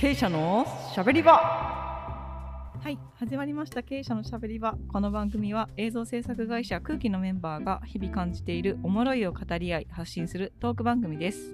経営者のしゃべり場。はい始まりました。経営者のしゃべり場。この番組は映像制作会社空気のメンバーが日々感じているおもろいを語り合い発信するトーク番組です。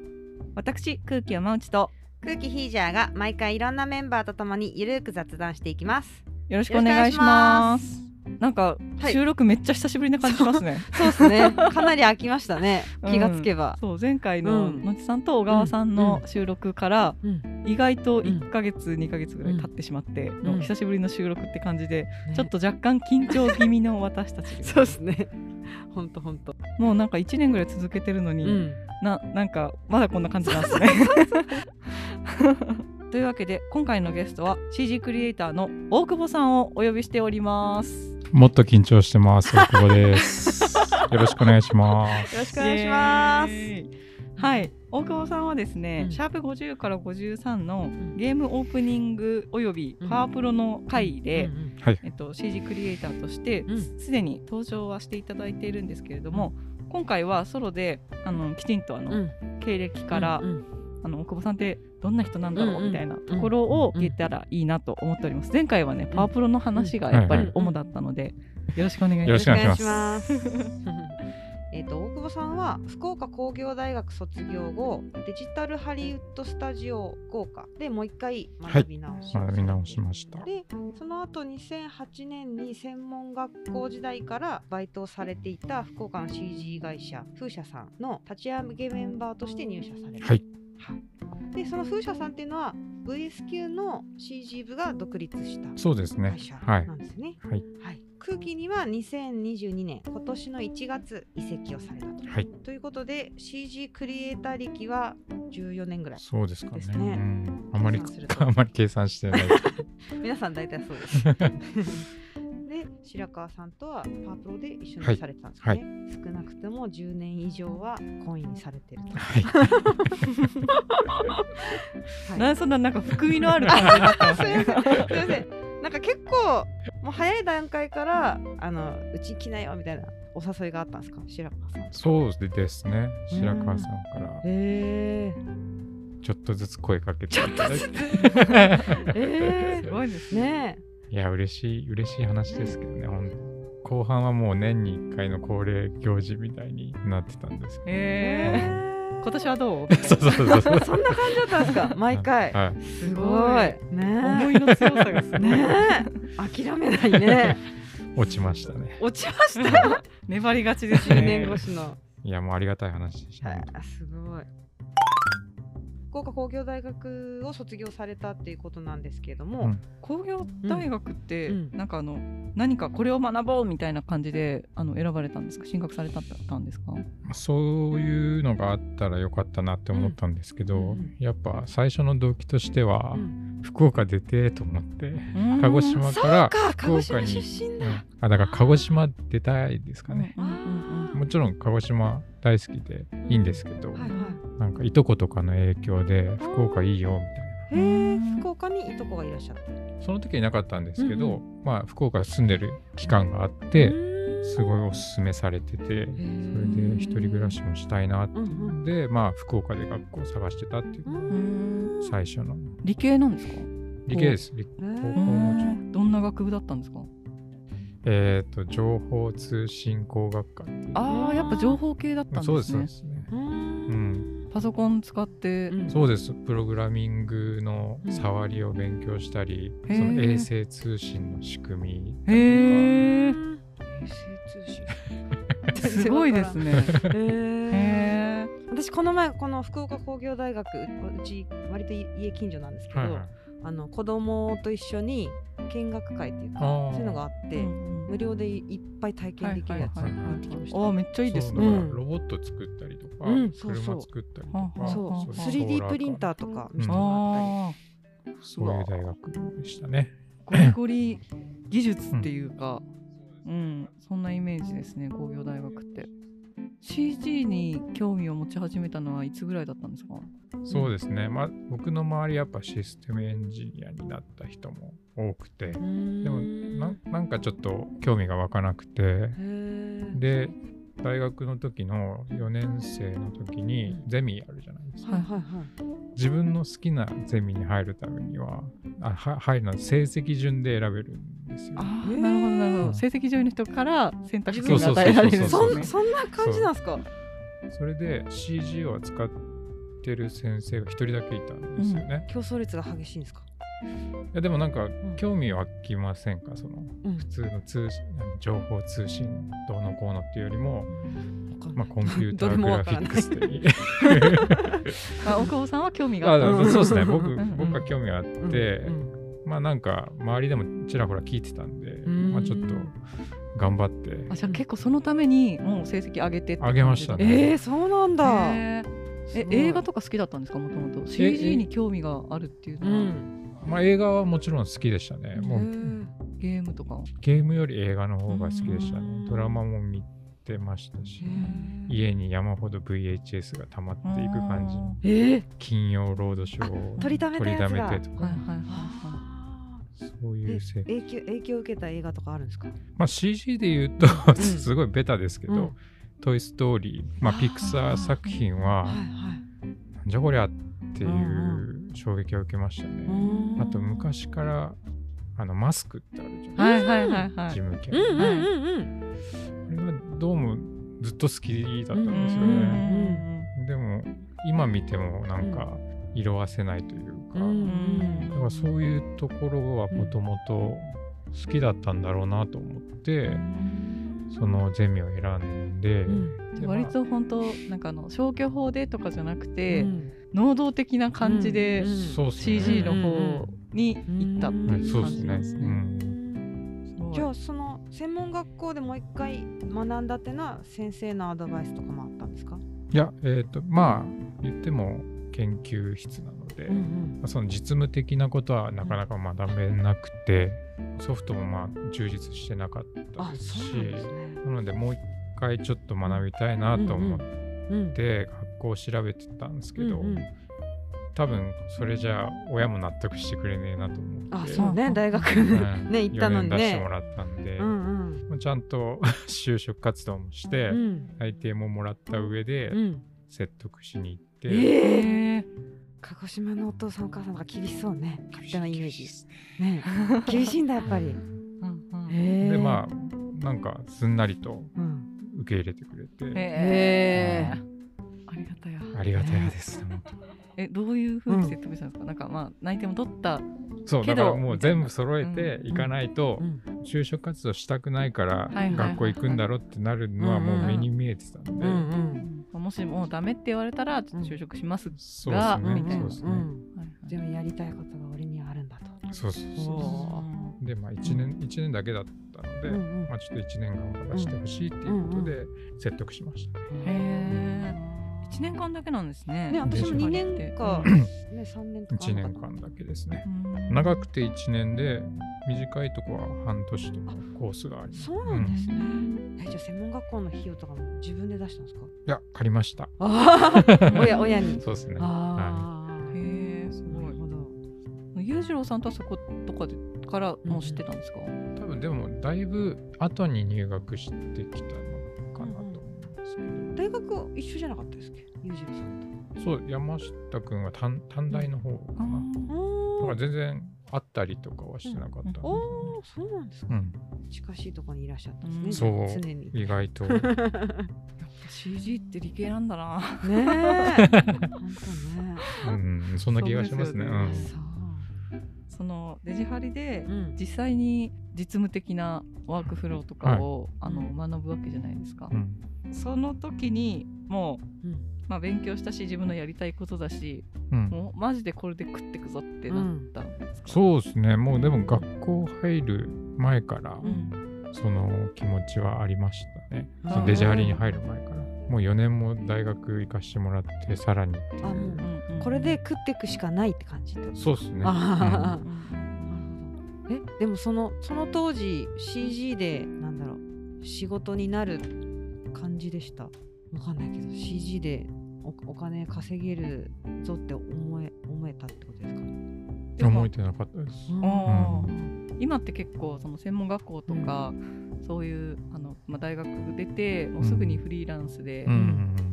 私空気山内と空気ヒージャーが毎回いろんなメンバーとともにゆるく雑談していきます。よろしくお願いしますなんかはい。収録めっちゃ久しぶりな感じしますね、そう。ですね。かなり飽きましたね。気がつけば、そう前回のうん。のちさんと小川さんの収録からうん。意外と1ヶ月、2ヶ月ぐらい経ってしまってのうん。久しぶりの収録って感じで、ね。ちょっと若干緊張気味の私たち そうですね。ほんとほんと。もうなんか1年ぐらい続けてるのに、うん。ななんかまだこんな感じなんですね。というわけで今回のゲストは CG クリエイターの大久保さんをお呼びしております。もっと緊張してます。大久保です。よろしくお願いします。よろしくお願いします。はい。大久保さんはですね、うん。シャープ50から53のんゲームオープニングおよびパワープロの回で。えっと、CG クリエイターとしてうん。すでに登場はしていただいているんですけれども、今回はソロであのきちんとあの、うん。経歴から、うんうんあの大久保さんってどんな人なんだろうみたいなところを言えたらいいなと思っております。前回はねパワープロの話がやっぱり主だったので、よろしくお願いします。よろしくお願いします えっと大久保さんは福岡工業大学卒業後デジタルハリウッドスタジオ福岡でもう一回学び直し、学び直しました。でその後2008年に専門学校時代からバイトをされていた福岡の CG 会社風車さんの立ち上げメンバーとして入社された、はい。でその風車さんっていうのは VS 級の CG 部が独立したそうですね会社。はいな。んですね。はい。はい、空気には2022年今年の1月移籍をされたと。はい。ということで CG クリエイター歴は14年ぐらい。そうですかね。あまりあまり計算してない。皆さん大体そうです。で白川さんとはパープロで一緒にされてたんですかね、少なくとも10年以上は婚姻されてると。はい。はいなんでそんななんか福井のある感じになってますすいませんね。すいませんなんか結構もう早い段階からあのうち来なよみたいなお誘いがあったんですか？白川さん。そうですね。白川さんからへえちょっとずつ声かけていただいて。えすごいですー、ね。ねいや、嬉しい、嬉しい話ですけどね。ほん後半はもう年に1回の恒例行事みたいになってたんですけええー、今年はどう？ど。そうそうそうそう。そんな感じだったんですか？毎回。はい。すごい。ね思いの強さがすごい。ね諦めないね。落ちましたね。落ちました？粘りがちです10ね。年越しの。いや、もうありがたい話でした。はい、すごい。福岡工業大学を卒業されたっていうことなんですけれども、うん。工業大学って、うん。なんかあの何かこれを学ぼうみたいな感じであの選ばれたんですか？進学されたったんですか？そういうのがあったらよかったなって思ったんですけど、うん。やっぱ最初の動機としては、うん。福岡出てと思って、うん。鹿児島からか鹿児島福岡に出身だ。うん。あだから鹿児島出たいですかね、うんうんうん。もちろん鹿児島大好きでいいんですけど、はいはなんかいとことかの影響で福岡いいよみたいな。い。へえ、福岡にいとこがいらっしゃる。その時いなかったんですけど、うん。まあ福岡住んでる期間があって、うん。すごいおすすめされてて、それで一人暮らしもしたいなって。うんうんでまあ福岡で学校を探してたっていう。ううん。ん最初の。理系なんですか？理系です。高校ー。もちろんどんな学部だったんですか？えっ、と情報通信工学科っていう。ああやっぱ情報系だったんそうでですそうねですね。ううん。んパソコン使って、うん。そうです。プログラミングの触りを勉強したり、へー。その衛星通信の仕組みへえ衛星通信。すごいですね。へへええ私この前この福岡工業大学ううち割と家近所なんですけど、はいはいあの子供と一緒に見学会っていうかそういうのがあって、無料でいいっぱい体験できるやつ。はいはいはい行ってきました。ああめっちゃいいですね。そうん。ロボット作ったりとか、うん。そうそう。車作ったり。とかそうはあ 3D プリンターとか見せてもああそういう大学でしたねゴリゴリ技術っていうか、うん、そんなイメージですね、工業大学って。CG に興味を持ち始めたのはいつぐらいだったんですか？そうですね、まあ、僕の周りやっぱシステムエンジニアになった人も多くて、ででもななんかちょっと興味が湧かなくて。でで大学の時の4年生の時にゼミあるじゃないですか、はいはいはい。自分の好きなゼミに入るためにはあは入るのは成績順で選べるんですよ。あなるほどなるほうん。ど成績上位の人から選択肢がが与えられるんですそうね。そんそんな感じなんですか？それで CG を扱ってる先生が一人だけいたんですよね。競争率が激しいんですか？いやでもなんかん。興味湧きませんか？そのうん。普通の通信情報通信どうのこうのっていうよりも、まあ、コンピューター グラフィックスで。いい。あ大久保さんは興味があった。そうですね。僕うん僕は興味があって、うんまあなんか周りでもちらほら聞いてたんで、ん。まあ、ちょっと頑張って。あじゃあ結構そのためにもう成績上げて上げましたね。えー、そうなんだ、えすごい。映画とか好きだったんですか？もともと。CG に興味があるっていううのは、んまあ、映画はもちろん好きでしたね。もうゲームとかゲームより映画の方が好きでしたうん。ね。ドラマも見てましたし家に山ほど VHS が溜まっていく感じ。えー、金曜ロードショーを取りためてとか、はいはいはいはそういう影響影響を受けた映画とかあるんですか？まあ CG で言うとん。すごいベタですけど、うん。トイ・ストーリー、まあ、ピクサー作品は、はいはい。なんじゃこりゃっていう衝撃を受けましたね。うん。あと昔からあのマスクってあるじゃいないはいはいはいはい。事務系うんうんうんうん。あれがどうもずっと好きだったんですようんね。でも今見てもなんか色あせないというか、うんだからそういうところはもともと好きだったんだろうなと思って、そのゼミを選んで、うん。で割と本当なんかあの消去法でとかじゃなくて、うん能動的な感じで CG の方に行ったっていいう感そうですね。じなんですね。じゃあその専門学校でもう一回学んだってのは先生のアドバイスとかもあったんですか、いや、えっ、と、まあ、言っても研究室なので、んまあその実務的なことはなかなか学べなくて、ソフトもまあ充実してなかったあですしそうなんですね。なのでもう一回ちょっと学びたいなと思っうんて学校を調べてたんですけど、うんうん。多分それじゃあ親も納得してくれねえなと思って。あそうね。うん大学うん。ね行ったのにね。4年出してもらったんで、うんうん。まあちゃんと 就職活動もして、うん。内定ももらった上でうん。説得しに行って、ええへー。鹿児島のお父さんお母さんが厳しそうね。勝手なイメージ。厳しいですね。厳しいんだやっぱり。うん。うんへえでまあなんかすんなりとうん。受け入れてくれて、へー。うありがたや。ありがたいです、えどういうふうに説得したんですか、なんかまあ内定も取ったそうだからもう全部揃えていかないと、うん。就職活動したくないから学校行くんだろってなるのはもう目に見えてたんで、うんうん。もしもうダメって言われたら就職します、そうですね、みたいな。そうですね、うでもやりたいことが俺にはあるんだと。そうそうそうでまあ1年一年だけだったので、うんうん。まあ、ちょっと1年頑張らせてほしいっていうことで説得しました、へえ1年間だけなんですね。ね私も2年かうん。ね3年とかあ1るのか年間だけですね。うん。長くて1年で短いとこは半年とかコースがあります。そうなんですね、えじゃあ専門学校の費用とかも自分で出したんですか？いや借りました。親親に。そうですね。ああ、へえすごい。裕次郎さんとはそことかでからもう知ってたんですか、多分でもだいぶ後に入学してきたのかなと思うんですけど、大学一緒じゃなかったですっけ裕次郎さんと。そう山下くんは短短大の方かな、だおから全然会ったりとかはしてなかったんで、おーそうなんですか、うん、近しいところにいらっしゃったんですね、そう常に。意外と。やっぱ CG って理系なんだな。ねえ。本当ね。うんそんな気がしますね。そううんですよそう。そのデジハリでうん。実際に実務的なワークフローとかを、あのうん学ぶわけじゃないですか、うん。その時にもう、うんまあ、勉強したし自分のやりたいことだしうん。もうマジでこれで食ってくぞってなったんですか、そうですね。もうでも学校入る前からうん。その気持ちはありましたね、うんそのデジハリに入る前から。もう4年も大学行かしてもらってさらにっていう。あもううんうん。これで食っていくしかないって感じそうですね、あうん。あなるほど。えでもそのその当時 CG でなんだろう仕事になる感じでした？わかんないけど CG でおお金稼げるぞって思え思えたってことですか？思えてなかったです、う今って結構その専門学校とか、そういうあの、まあ、大学出てもうすぐにフリーランスでうん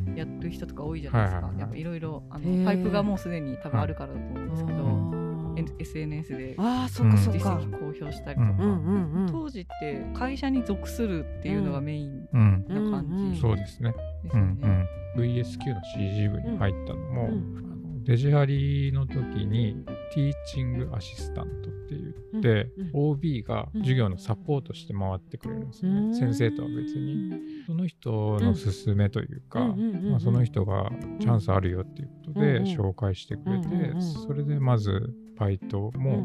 うんやってる人とか多いじゃないですか、やっぱいろいろパイプがもうすでに多分あるからだと思うんですけど、SNS であーそっかそっ実か績公表したりとか、うんうんうん。うん当時って会社に属するっていうのがメインうん、な感じうんうん。そうですね。ですようん。ね。うん、VSQ の CG 部に入ったのも、うんあのデジハリの時にティーチングアシスタントって言って、うん OB が授業のサポートして回ってくれるんですね、うん。先生とは別に。その人の勧めというか、うんうんうんうん。まあ、その人がチャンスあるよっていうことでうんうん紹介してくれて、うんうんうん。それでまずバイトも、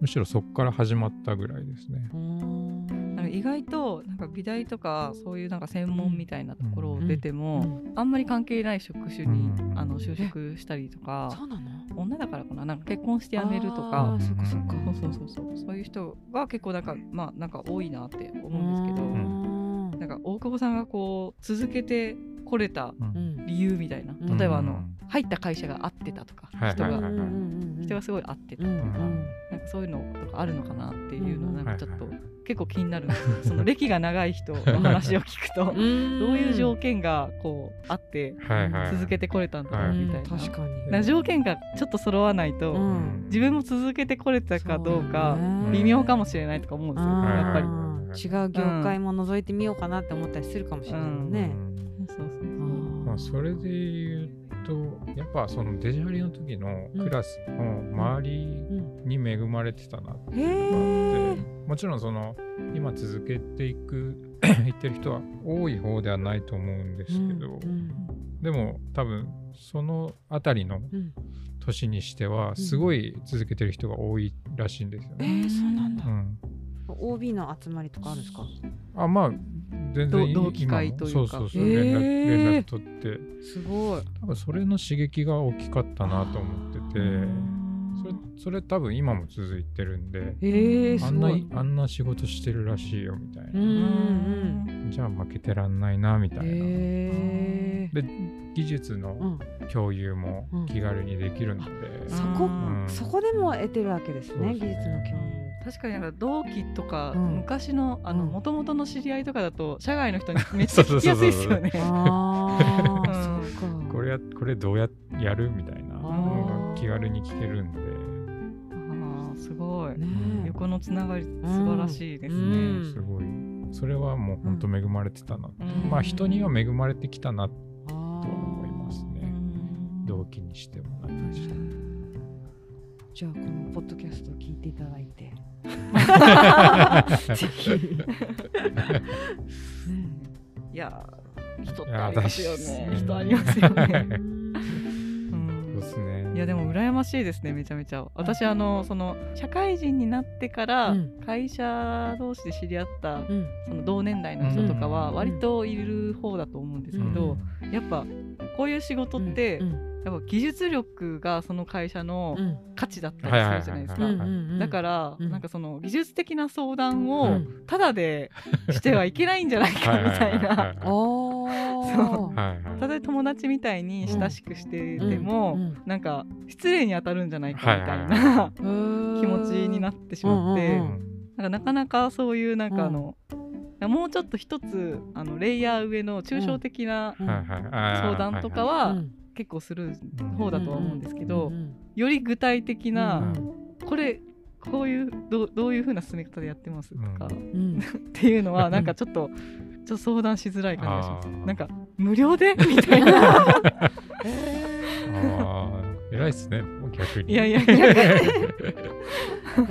むしろそこから始まったぐらいですね。うん。なんか意外となんか美大とかそういうなんか専門みたいなところを出てうも、ん。あんまり関係ない職種に、うん。あの就職したりとかそうなの？女だからかな？なんか結婚して辞めるとあかーそっかそっか。そうそうそうそう。そういう人が結構なんかまあなんか多いなって思うんですけど、うん。なんか大久保さんがこう続けてこれた理由みたいな。うん。例えばあの、うん入った会社が合ってたとか、はい人が、はいはいはい。人がすごい合ってたとか、なんかそういうのとかあるのかなっていうのうんはなんかちょっと結構気になるんですよ。その歴が長い人の話を聞くとどういう条件がこうあって続けてこれたんだろうはいみたいな,、確かに。な条件がちょっと揃わないと、うん。自分も続けてこれたかどうか微妙かもしれないとか思うんですよ、うんやっぱり。違う業界も覗いてみようかなって思ったりするかもしれないもんね。それで言うとやっぱそのデジハリの時のクラスの周りうん。に恵まれてたなってへいうのがあえって、もちろんその今続けていく いってる人は多い方ではないと思うんですけど、うん。でも多分そのあたりのうん。年にしてはすごい続けてる人が多いらしいんですよえね。ー、そうなんだ。う。ん OB の集まりとかあるんですか？あまあ全然同同期会というか。そうそうそう、へー。連絡連絡取って。すごい。多分それの刺激が大きかったなと思ってて。それそれ多分今も続いてるんで。えー、あんな。あんな仕事してるらしいよみたいな、うんうんじゃあ負けてらんないなみたいな、へえで技術のうん、共有もうん。気軽にできるので、そこ、ん。そこでも得てるわけですね、ね。技術の共確かになんか同期とか、うん。昔のあのうん。元々の知り合いとかだと社外の人にめっちゃ聞きやすいですよね。これやこれどうややる？みたいな。気軽に聞けるんで、ああすごい、ね。え横のつながり素晴らしいですね。うん。すごい。それはもう本当恵まれてたな、うん。まあ人には恵まれてきたなあと思いますうねん。同期にしても何にしても。じゃあこのポッドキャストを聞いていただいて ぜひ。いやー人ってありますよね。私。人ありますよね。そうですね。いやでも羨ましいですねめちゃめちゃ。私あのその社会人になってからうん。会社同士で知り合ったうん。その同年代の人とかはうん。割といる方だと思うんですけど、やっぱこういう仕事って、うんやっぱ技術力がその会社のうん。価値だったりするじゃないですか。だから、うん。なんかその技術的な相談うをん。ただでしてはいけないんじゃないかみたいな。おー。はいはいたとえ友達みたいに親しくしてても、なんか失礼に当たるんじゃないかみたいはいな気持ちになってしまって、なんかなかなかそういうなんかあの、もうちょっと一つあのレイヤー上の抽象的な相談とかいはうん結構する方だとは思うんですけど、うんより具体的な、うんこれこういうどうどういう風な進め方でやってますとか、っていうのはなんかちょっとちょっと相談しづらい感じがします。なんか無料で？みたいな。あー偉いっすね。逆に。いやいやいやへー。そう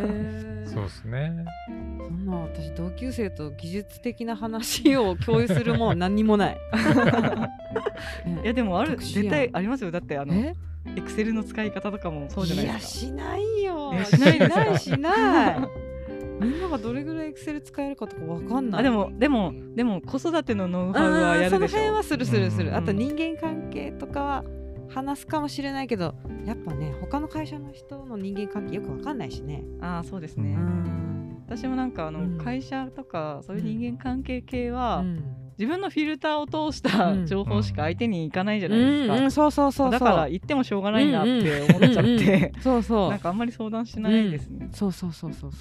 ですねそんな私同級生と技術的な話を共有するもん何にもない。いやでもある絶対ありますよだってあのえ？エクセルの使い方とかもそうじゃないですかしないよえ。しないですかしないしない。みんながどれぐらいエクセル使えるかとかわかんない。あでもでもでも子育てのノウハウはやそのるでしょ辺はするするすうんる。あと人間関係とかは話すかもしれないけど、やっぱね他の会社の人の人間関係よくわかんないしね。ああそうですうね、ん。私もなんかあの、うん。会社とかそういう人間関係系は、うん。自分のフィルターを通したうん。情報しか相手にいかないじゃうないですか、ん。うん。そうそうそうそう。だから言ってもしょうがないなって思っちゃって、そうそう。なんかあんまり相談しないですね、そうそうそうそう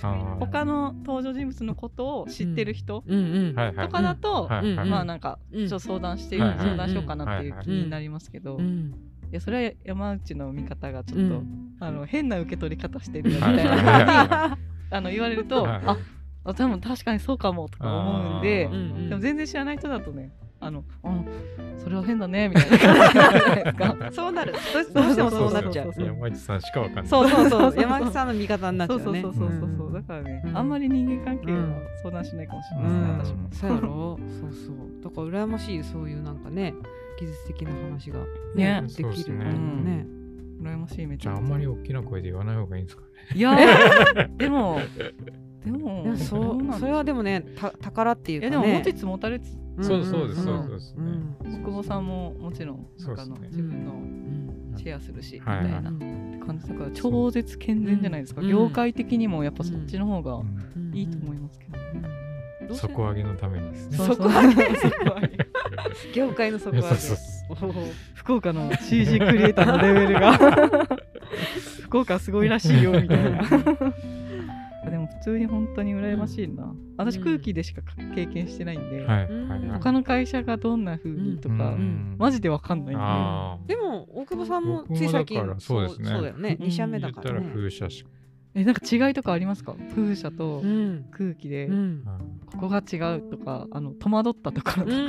他の登場人物のことを知ってる人とかだと、まあなんかちうん。ょっと相談して、うん。相談しようかなっていううん気になりますけど、いうんやそれは山内の見方がちょっと、うん。あの変な受け取り方してるよみはいたいな、は あの言われると、はい。ああでも確かにそうかもとか思うんであー。うんうんでも全然知らない人だとねあの、うん、それは変だねみたいな。感じになるじゃないですか。そうなる。どうどうしてもそうなっちゃう。そうそうそう山内さんしかわかんない。そうそうそう。山口さんの味方になっちゃそううねそうそうそうそう、ん。だからね、うんあんまり人間関係はうん。相談しないかもしれうないですね、ん。私も。そうやろ。そうそう。だから羨ましいそういうなんかね技術的な話がね。でそうですね。きるのね。羨ましいめちじゃあゃめちゃ。あんまり大きな声で言わない方がいいんですかね。いやー でもでもいやそう。それはでもねた宝っていうかね。いやでも持ちつ持たれつうんそうそうですんそうです。ねん。大久保さんももちろんなんかあのそうですね。自分のうん。シェアするし、はいみたいな感じ。だから超絶健全じゃないですか、うん。業界的にもやっぱそっちの方がうん。うん。いいと思いますけど、うんどうせ底上げのためにですね。底上げ底上げ。業界の底上げ。そうそうそう。おお福岡の CG クリエイターのレベルが。福岡すごいらしいよみたいな。でも普通に本当に羨ましいな。私うん空気でしか経験してないんで、はいうん。他の会社がどんな風にとか、うん。マジでわかんないんで。あでも大久保さんもつい最近そうですね。そうだよね。うん。2社目だからね。風車しか。えなんか違いとかありますか？風車とうん。空気で、うんここが違うとかあの戸惑ったところとか、うん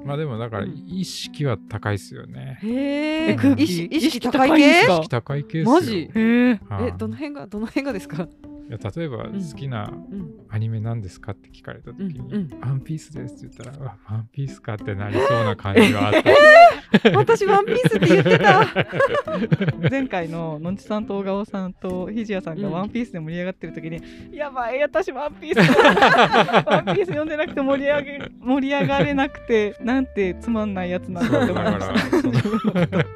うん。まあでもだからうん。意識は高いですよね。へええ空気。意識高い系？意識高い系ですよ。マジ？へえはい。えどの辺がどの辺がですか？いや例えば好きなうん。アニメなんですかって聞かれた時に、うんうん。ワンピースですって言ったら、ワンピースかってなりそうな感じがあった。私ワンピースって言ってた。前回ののんちさんと小川さんとひじやさんがうん。ワンピースで盛り上がってる時に、やばい私ワンピース。ワンピース読んでなくて盛り上げ盛り上がれなくてなんてつまんないやつなんだって思いました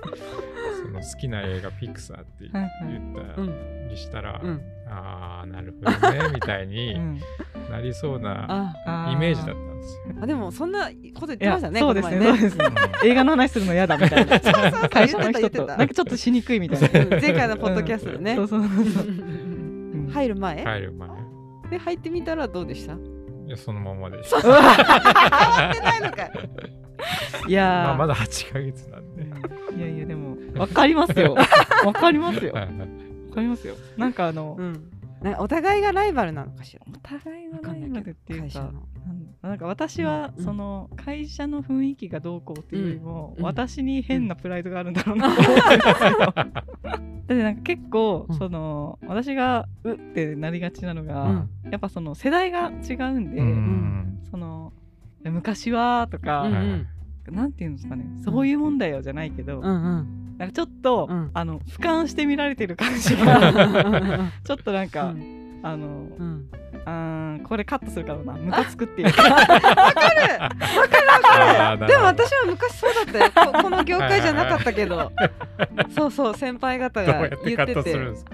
その好きな映画ピクサーって言ったうんりしたら、うん。ああなるほどねみたいにうん。なりそうなイメージだったんですよ。あでもそんなこと言ってましたねそうですねそうですね。映画の話するの嫌だみたいな。そう会社の人となんかちょっとしにくいみたいな。うん前回のポッドキャストでね。入る前？入る前。で入ってみたらどうでした？いやそのままでした。入ってないのかい。いやー。まあまだ8ヶ月なんで。いやいやでもわかりますよ。わかりますよ。わかりますよ。なんかあのうお互いがライバルなのかしら。お互いわがライバルっていうかなんか私はうんその会社の雰囲気がどうこうっていうよりも、うん私に変なプライドがあるんだろうな。と思ってるんですよ。だってなんか結構、うん。その私がうってなりがちなのが、うん。やっぱその世代が違うんで、うん。その昔はとか、なんていうんですかねそういうもんだよじゃないけど、なんかちょっと、うん。あの俯瞰して見られてる感じが ちょっとなんか、うん。あのうんあーこれカットするからな。ムカつくっていう。わかる。わかるあーなるでも私は昔そうだったよ。ここの業界じゃなかったけど。そうそう先輩方どうやがってカット言ってて。するんですか？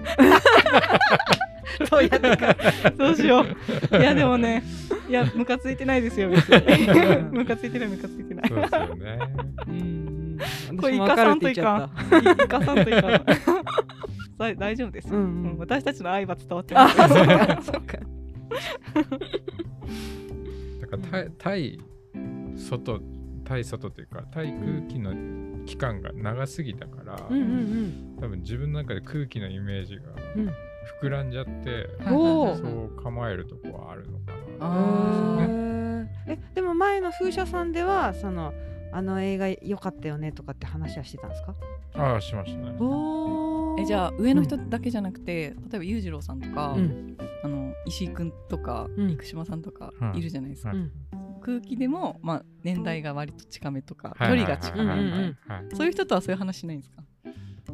どうやってかどうしよう。いやでもね、いやムカついてないですよ別に。うん。ムカついてないムカついてない。そうですよね。うん。これ私もわかるって言っちゃった。生かさんといかん。だ 大丈夫です、うんうん。うん私たちの愛は伝わってあます。そうかそうかだから対対外対外というか対空気の期間が長すぎたから、うんうん多分自分の中で空気のイメージがうん。膨らんじゃって、うんおそーう構えるとこはあるのかな。あへー。えでも前の風車さんではそのあの映画良かったよねとかって話はしてたんですか？ああしましたね。おえじゃあ上の人だけじゃなくて、例えば裕次郎さんとか、うん。あの石井くんとか、うん。生島さんとかうんいるじゃないですか。空気でもまあ年代が割と近めとか、はい。距離が近めとか、はいはいはいはい。そういう人とはそういう話しないんですか？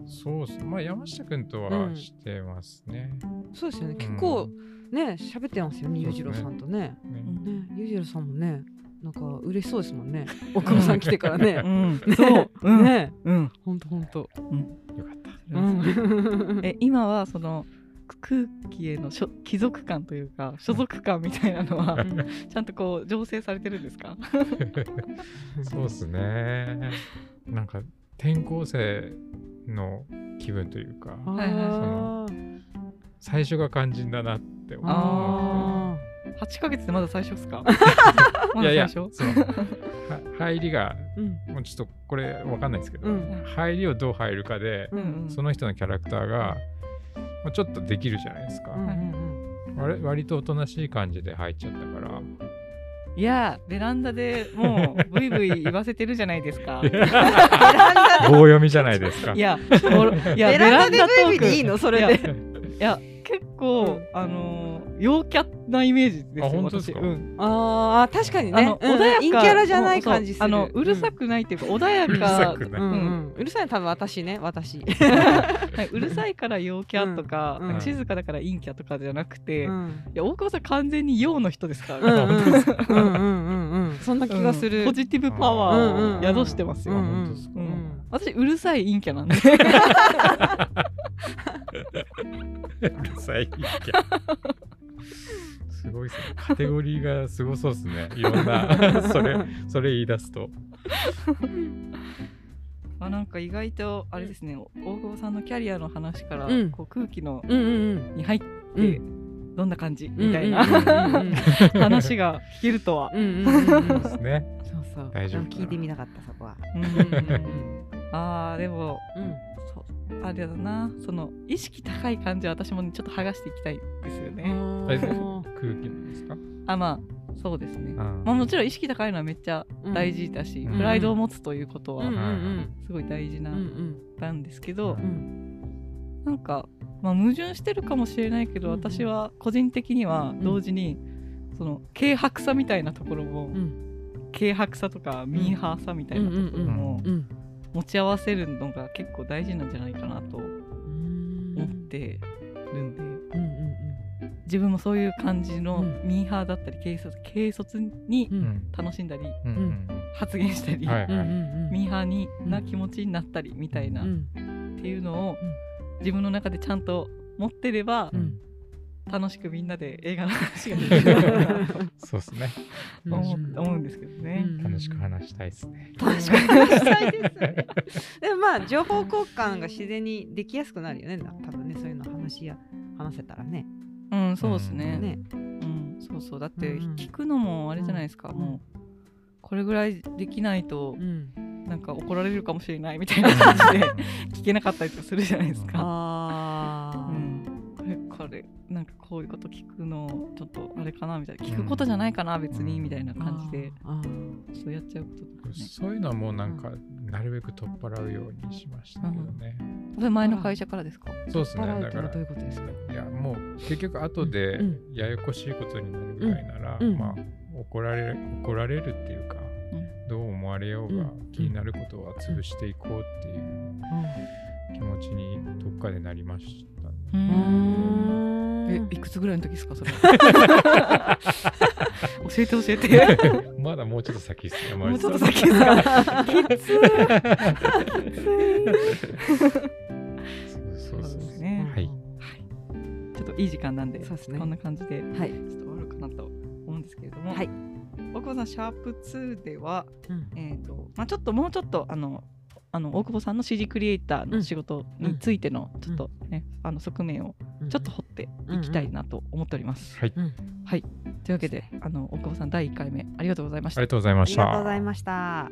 そうです。ね。まあ山下君とうんはしてますね。そうですよね。ん。結構ね喋ってますよね裕次郎さんとね裕次郎さんもねなんか嬉しそうですもんね。奥野さん来てからね。ん。ね。そう、うん、ね。うん。ほんとほんと。よかった。うん。え今はその空気への所貴族感というか所属感みたいなのはうん。ちゃんとこう醸成されてるんですか？そうっすね。なんか転校生の気分というか、はいはいあー最初が肝心だなって思あ8ヶ月でまだ最初ですか？う。まいやいや、だ最初そのは入りが、ーうん。もうちょっとこれわかんないですけど、うん。入りをどう入るかで、うんうん。その人のキャラクターが、まあ、ちょっとできるじゃないですか。うんうん割割とおとなしい感じで入っちゃったから。いやベランダでもうブイブイ言わせてるじゃないですか。棒読みじゃないですか。いやおいやベランダでトーク。ブイブイでいいの？それで。いや結構、あのー陽キャなイメージですよあ本当ですか？私。うん。あー確かにあの、ねうん。穏やか。陰キャラじゃない感じする。あのうるさくないっていうか、穏やうるさかうんうん。うるさいの多分私ね私。はいうるさいから陽キャとか,、うん。うん。静かだから陰キャとかじゃなくて、いうん。や大久保さん完全に陽の人ですから、うんうんうん。うんうんうんそんな気がする。うん。ポジティブパワーを宿してますよ、私うるさい陰キャなんで。うるさいキャすごいっすね。カテゴリーがすごそうですね。いろんな、それ、それ言い出すと。あなんか意外とあれですね。大久保さんのキャリアの話から、うん。こう空気のうんうんに入って、うん。どんな感じ？うんみたいな、うんうん。うんうん話が聞けるとは。うんうんうんうん。そうですね。そうそう。大丈夫でも聞いてみたかったそこは。うんうんうん。あーでもうんあれだな。その意識高い感じは私もねちょっと剥がしていきたいですよね。空気なんですか？あまあそうですね。うんまあ、もちろん意識高いのはめっちゃ大事だし、うん。プライドを持つということはすごい大事ななんですけど、うん。うんなんか、まあ、矛盾してるかもしれないけど、私は個人的には同時に、その軽薄さみたいなところも、うん。軽薄さとかミーハーさみたいなところもうん持ち合わせるのが結構大事なんじゃないかなとうん。思ってるんで、うんうん自分もそういう感じのうん。ミーハーだったり軽率軽率に楽しんだり発言したり、ミーハーにうんな気持ちになったりみたいな、うん。っていうのを自分の中でちゃんと持ってればうん楽しくみんなで映画の話ができるなと そうですね。思ううん思うんですけどね。楽しく話したいですね。楽しく話したいですね。でもまあ情報交換が自然にできやすくなるよね。多分ねそういうの話や話せたらね。うん、そうですね。ね。うん、そうそう。だって聞くのもあれじゃないですか。うんもうこれぐらいできないとうん。なんか怒られるかもしれないみたいな感じで聞けなかったりとかするじゃないですか。と聞くのちょっとあれかなみたいな聞くことじゃないかな別にみたいな感じで。そうやっちゃうこととかね。そういうのはもうなんか、なるべく取っ払うようにしましたけどね。それ前の会社からですか？そうですね。だからどういうことですか？いやもう結局後でうんややこしいことになるぐらいなら、うんうんまあ怒られる怒られるっていうか、うんどう思われようがうん気になることは潰していこうっていう気持ちにどっかでなりましたね。くつぐらいの時ですかそれ 教えて教えて。まだもうちょっと先ですね。もうちょっと山先ですか？きつそうそうですね。はい。ちょっといい時間なんでね。こんな感じではい。ちょっと終わるかなと思うんですけれども、はい。大久保さんシャープ2では、うん。えーとまあ、ちょっともうちょっとあのあの大久保さんの CG クリエイターの仕事についてのちょっとね、あの側面をちょっと掘っていきたいなと思っております。はい。うん。はい、というわけであの大久保さん第1回目ありがとうございましたありが。とうございまありした。がとうございました。